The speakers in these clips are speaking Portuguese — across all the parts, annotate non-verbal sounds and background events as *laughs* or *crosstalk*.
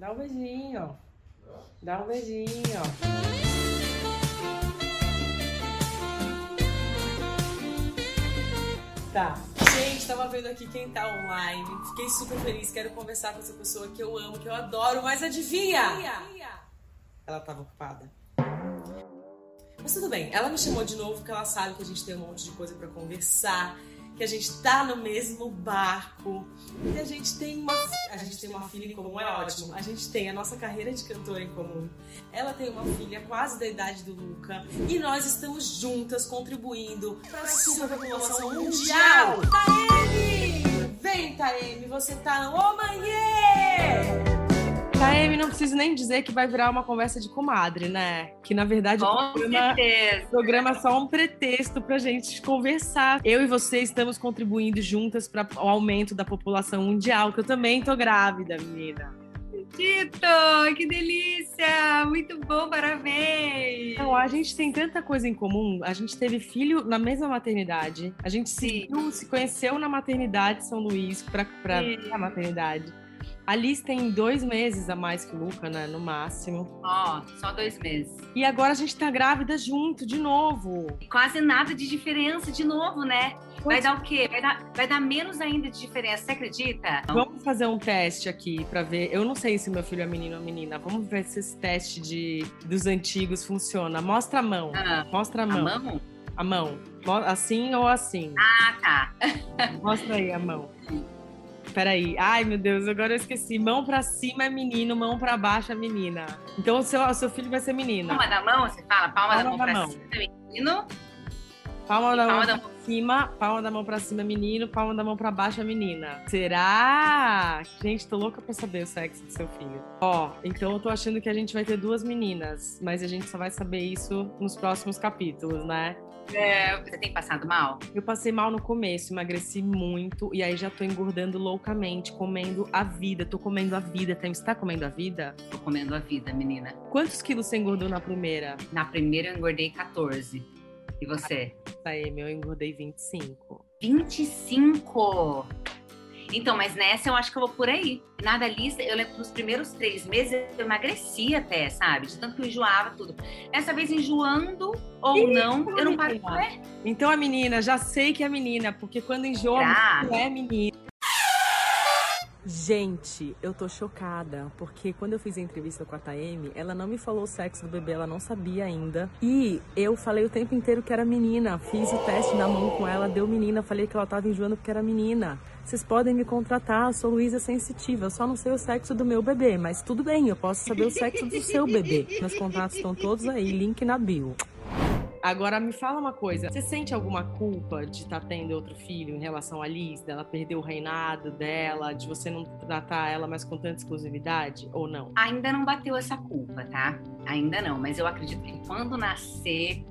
Dá um beijinho. Dá um beijinho. Tá. Gente, tava vendo aqui quem tá online. Fiquei super feliz. Quero conversar com essa pessoa que eu amo, que eu adoro, mas adivinha? Ela tava ocupada. Mas tudo bem, ela me chamou de novo porque ela sabe que a gente tem um monte de coisa para conversar, que a gente tá no mesmo barco, e a gente tem uma a gente tem uma filha em comum, é ótimo. A gente tem a nossa carreira de cantora em comum. Ela tem uma filha quase da idade do Luca e nós estamos juntas contribuindo para a superpopulação mundial. Taeme! Vem, Taeme, você tá no Ô, Manhê! Taeme, não preciso nem dizer que vai virar uma conversa de comadre, né? Que na verdade Com o programa, certeza. programa é só um pretexto pra gente conversar. Eu e você estamos contribuindo juntas para o aumento da população mundial, que eu também tô grávida, menina. Tito, que delícia! Muito bom, parabéns! Então, a gente tem tanta coisa em comum. A gente teve filho na mesma maternidade. A gente se, viu, se conheceu na maternidade de São Luís pra, pra Sim. a maternidade. A Liz tem dois meses a mais que o Luca, né? No máximo. Ó, só dois meses. E agora a gente tá grávida junto, de novo. Quase nada de diferença de novo, né? Vai dar o quê? Vai dar, vai dar menos ainda de diferença, você acredita? Vamos fazer um teste aqui pra ver. Eu não sei se meu filho é menino ou menina. Vamos ver se esse teste de, dos antigos funciona. Mostra a mão. Ah, Mostra a a mão. mão? A mão. Assim ou assim? Ah, tá. *laughs* Mostra aí a mão. Peraí. Ai, meu Deus, agora eu esqueci. Mão pra cima é menino, mão pra baixo é menina. Então o seu, o seu filho vai ser menina. Palma da mão, você fala? Palma, da Palma mão da pra mão. cima, menino. Palma da palma mão da pra cima, palma da mão pra cima menino, palma da mão pra baixo menina. Será? Gente, tô louca pra saber o sexo do seu filho. Ó, então eu tô achando que a gente vai ter duas meninas, mas a gente só vai saber isso nos próximos capítulos, né? É, você tem passado mal? Eu passei mal no começo, emagreci muito e aí já tô engordando loucamente, comendo a vida. Tô comendo a vida. Você tá comendo a vida? Tô comendo a vida, menina. Quantos quilos você engordou na primeira? Na primeira eu engordei 14. E você? Aí, meu, eu engordei 25. 25! Então, mas nessa eu acho que eu vou por aí. Nada lista, eu lembro que nos primeiros três meses eu emagreci até, sabe? De tanto que eu enjoava tudo. Dessa vez enjoando ou Ih, não, eu não paro de menina. comer. Então a menina, já sei que é menina, porque quando enjoa, Será? não é menina. Gente, eu tô chocada, porque quando eu fiz a entrevista com a Taeme, ela não me falou o sexo do bebê, ela não sabia ainda. E eu falei o tempo inteiro que era menina. Fiz o teste na mão com ela, deu menina, falei que ela tava enjoando porque era menina. Vocês podem me contratar, eu sou Luísa Sensitiva, eu só não sei o sexo do meu bebê, mas tudo bem, eu posso saber o sexo do seu bebê. Meus contatos estão todos aí, link na bio. Agora me fala uma coisa, você sente alguma culpa de estar tendo outro filho em relação a Liz, dela perder o reinado dela, de você não tratar ela mais com tanta exclusividade ou não? Ainda não bateu essa culpa, tá? Ainda não, mas eu acredito que quando nascer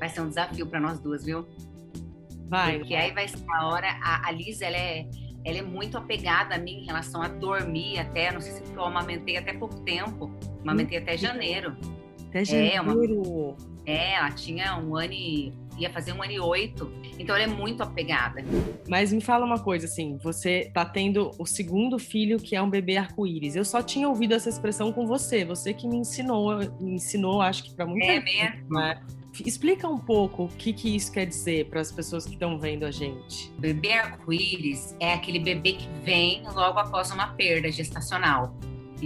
vai ser um desafio para nós duas, viu? Vai. Porque aí vai ser a hora. A, a Liz, ela é, ela é muito apegada a mim em relação a dormir até. Não sei se eu amamentei até pouco tempo. Amamentei até janeiro. Até É, uma- janeiro. É, ela tinha um ano e. ia fazer um ano e oito. Então ela é muito apegada. Mas me fala uma coisa, assim, você tá tendo o segundo filho que é um bebê arco-íris. Eu só tinha ouvido essa expressão com você, você que me ensinou, me ensinou, acho que pra muita É gente, mesmo. né? Explica um pouco o que, que isso quer dizer para as pessoas que estão vendo a gente. Bebê arco-íris é aquele bebê que vem logo após uma perda gestacional.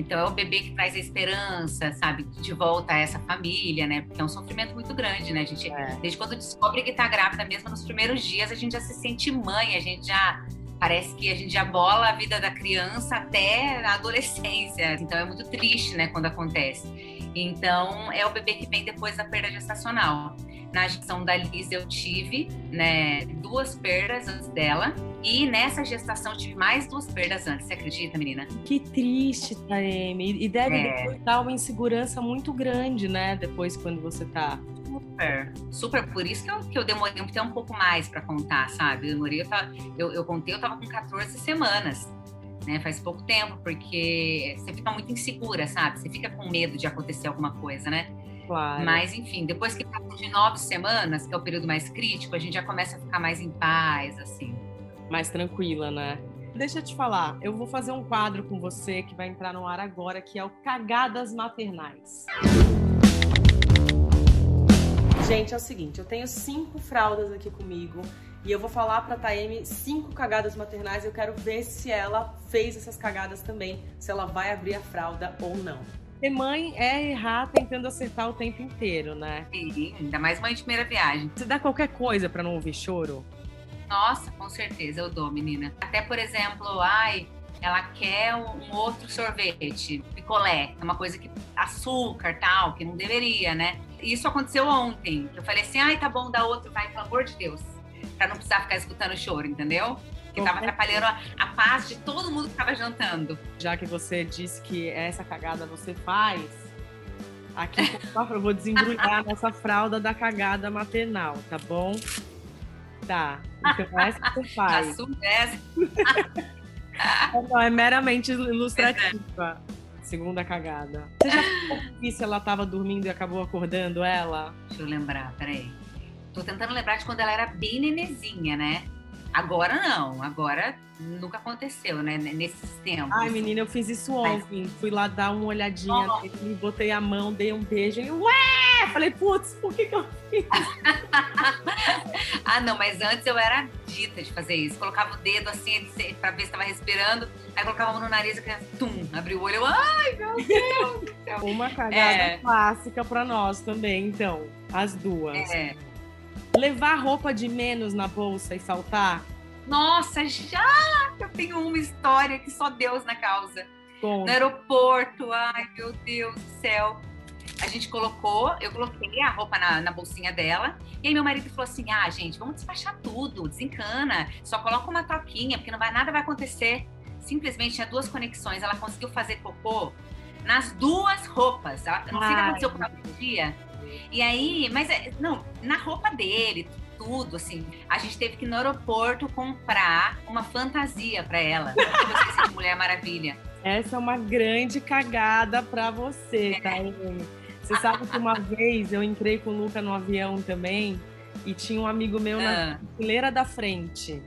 Então é o bebê que traz a esperança, sabe, de volta a essa família, né? Porque é um sofrimento muito grande, né? A gente, É. desde quando descobre que tá grávida, mesmo nos primeiros dias, a gente já se sente mãe, a gente já parece que a gente já bola a vida da criança até a adolescência. Então é muito triste, né, quando acontece. Então é o bebê que vem depois da perda gestacional. Na gestação da Liz eu tive, né, duas perdas antes dela. E nessa gestação eu tive mais duas perdas antes. Você acredita, menina? Que triste, Taeme. E deve É. dar uma insegurança muito grande, né? Depois, quando você tá. Super. Super. Por isso que eu, que eu demorei até um pouco mais pra contar, sabe? Eu demorei, eu, tava- eu, eu contei, eu tava com 14 semanas. Né, faz pouco tempo, porque você fica muito insegura, sabe? Você fica com medo de acontecer alguma coisa, né? Claro. Mas, enfim, depois que passa de nove semanas, que é o período mais crítico, a gente já começa a ficar mais em paz, assim. Mais tranquila, né? Deixa eu te falar, eu vou fazer um quadro com você que vai entrar no ar agora, que é o Cagadas Maternais. Gente, é o seguinte, eu tenho cinco fraldas aqui comigo e eu vou falar pra Taeme cinco cagadas maternais. Eu quero ver se ela fez essas cagadas também, se ela vai abrir a fralda ou não. Ser mãe é errar tentando acertar o tempo inteiro, né? Sim, ainda mais mãe de primeira viagem. Você dá qualquer coisa para não ouvir choro? Nossa, com certeza eu dou, menina. Até, por exemplo, ai, ela quer um outro sorvete, picolé, é uma coisa que açúcar, tal, que não deveria, né? Isso aconteceu ontem. Eu falei assim, ai, tá bom, dá outro, vai, pelo amor de Deus. Pra não precisar ficar escutando choro, entendeu? Que tava atrapalhando a, a, paz de todo mundo que tava jantando. Já que você disse que essa cagada você faz, aqui eu vou desembrulhar *laughs* nessa fralda da cagada maternal, tá bom? Tá. Então essa que você *laughs* faz. *laughs* Não, é meramente ilustrativa. Segunda cagada. Você já viu se ela tava dormindo e acabou acordando ela? Deixa eu lembrar, peraí. Tô tentando lembrar de quando ela era bem nenezinha, né? Agora não, agora nunca aconteceu, né? Nesses tempos. Ai, menina, eu fiz isso ontem. Mas... Fui lá dar uma olhadinha oh. nele, botei a mão, dei um beijo e ué! Falei, putz, por que, que eu fiz? *laughs* ah, não, mas antes eu era dita de fazer isso. Colocava o dedo assim pra ver se tava respirando, aí colocava a mão no nariz e criança, tum, abriu o olho. Eu, Ai, meu Deus! uma cagada é... clássica pra nós também, então. As duas. É. Levar roupa de menos na bolsa e saltar? Nossa, já! Eu tenho uma história que só Deus na causa. Bom. No aeroporto, ai meu Deus do céu. A gente colocou, eu coloquei a roupa na, na, bolsinha dela, e aí meu marido falou assim: ah, gente, vamos despachar tudo, desencana, só coloca uma troquinha, porque não vai nada vai acontecer. Simplesmente tinha duas conexões, ela conseguiu fazer cocô nas duas roupas. Ela, não sei o que aconteceu com o dia. E aí, mas é, não, na roupa dele, tudo, assim. A gente teve que ir no aeroporto comprar uma fantasia para ela. Pra de Mulher Maravilha. Essa é uma grande cagada para você, tá, Você sabe que uma vez eu entrei com o Luca no avião também e tinha um amigo meu na ah. fileira da frente.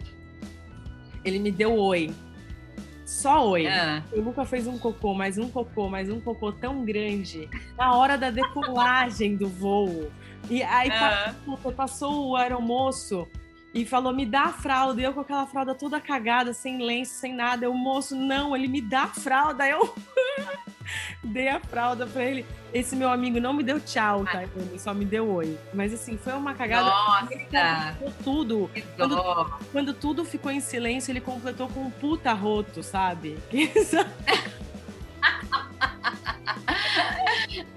Ele me deu oi. Só oi. Ah. O Luca fez um cocô, mais um cocô, mais um cocô tão grande na hora da decolagem do voo. E aí ah. passou, passou o aeromoço e falou: me dá a fralda. E eu com aquela fralda toda cagada, sem lenço, sem nada. Eu, moço, não, ele me dá a fralda. Eu dei a fralda pra ele. Esse meu amigo não me deu tchau, tá? Ele só me deu oi. Mas assim, foi uma cagada. Nossa! Tudo. Quando, quando, tudo ficou em silêncio, ele completou com um puta roto, sabe? *laughs* *laughs*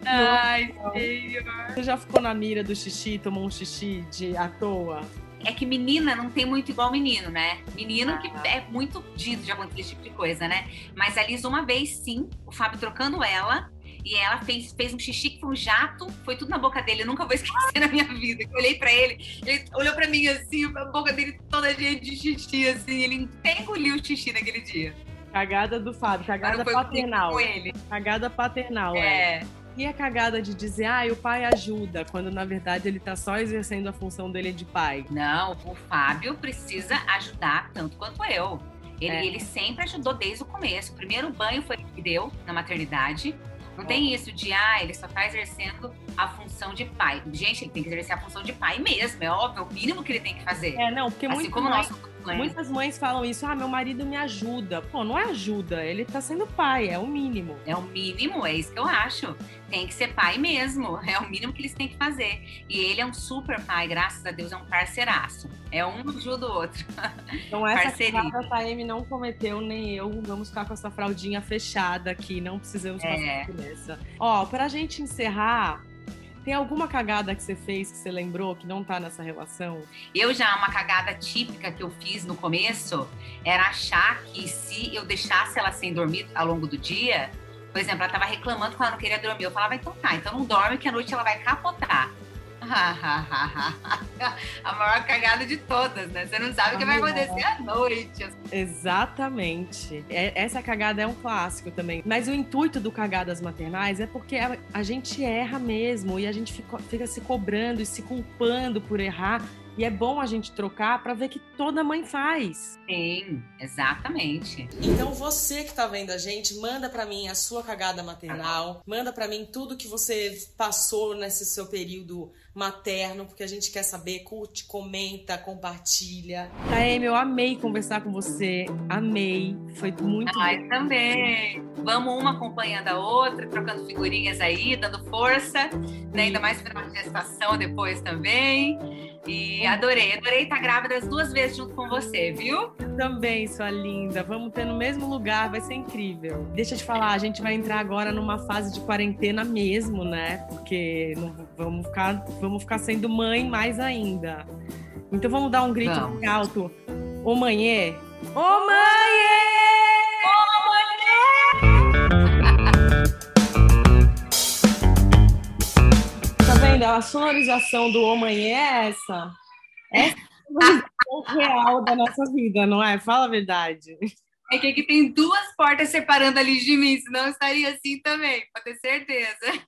Ai, Senhor. Você já ficou na mira do xixi, tomou um xixi de à toa? É que menina não tem muito igual menino, né? Menino ah. que é muito dito de acontecer esse tipo de coisa, né? Mas a Liz, uma vez, sim, o Fábio trocando ela, e ela fez, fez um xixi que foi um jato, foi tudo na boca dele, eu nunca vou esquecer *laughs* na minha vida. Eu olhei pra ele, ele olhou pra mim assim, a boca dele toda cheia de xixi, assim, ele até engoliu o xixi naquele dia. Cagada do Fábio, cagada paternal. Com ele. Cagada paternal, é. é. E a cagada de dizer, ah, o pai ajuda, quando na verdade ele tá só exercendo a função dele de pai. Não, o Fábio precisa ajudar tanto quanto eu. Ele, é. ele sempre ajudou desde o começo. O primeiro banho foi ele que deu na maternidade. Não tem isso de, ah, ele só tá exercendo a função de pai. Gente, ele tem que exercer a função de pai mesmo, é óbvio, é o mínimo que ele tem que fazer. É, não, porque assim muito como nós Muitas mães falam isso, ah, meu marido me ajuda. Pô, não é ajuda, ele tá sendo pai, é o mínimo. É o mínimo, é isso que eu acho. Tem que ser pai mesmo, *laughs* é o mínimo que eles têm que fazer. E ele é um super pai, graças a Deus, é um parceiraço. É um ajuda o outro. *laughs* Então essa fralda a Taeme não cometeu, nem eu. Vamos ficar com essa fraldinha fechada aqui, não precisamos passar é. por essa. Ó, pra gente encerrar, tem alguma cagada que você fez que você lembrou que não tá nessa relação? Eu já, uma cagada típica que eu fiz no começo era achar que se eu deixasse ela sem dormir ao longo do dia, por exemplo, ela tava reclamando que ela não queria dormir. Eu falava, então tá, então não dorme que à noite ela vai capotar. *laughs* a maior cagada de todas, né? Você não sabe o que vai acontecer à noite. Exatamente. É, essa cagada é um clássico também. Mas o intuito do cagadas maternais é porque a, a gente erra mesmo e a gente fica, fica se cobrando e se culpando por errar. E é bom a gente trocar para ver que toda mãe faz. Sim, exatamente. Então você que tá vendo a gente, manda para mim a sua cagada maternal, manda para mim tudo que você passou nesse seu período materno, porque a gente quer saber, curte, comenta, compartilha. Taeme, eu amei conversar com você, amei, foi muito Ai, bom. também. Vamos uma acompanhando a outra, trocando figurinhas aí, dando força, né? ainda mais para uma gestação depois também. E adorei, adorei estar grávida as duas vezes junto com você, viu? Também, sua linda. Vamos ter no mesmo lugar, vai ser incrível. Deixa eu te falar, a gente vai entrar agora numa fase de quarentena mesmo, né? Porque não, vamos, ficar, vamos ficar sendo mãe mais ainda. Então vamos dar um grito vamos. alto. Ô mãe! Ô mãe! vendo? A sonorização do homem é essa. É a real da nossa vida, não é? Fala a verdade. É que aqui tem duas portas separando ali de mim, senão eu estaria assim também, pode ter certeza.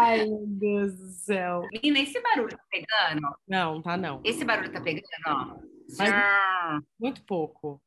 Ai, meu Deus do céu. Menina, esse barulho tá pegando? Não, tá não. Esse barulho tá pegando, ó. Mas, muito pouco.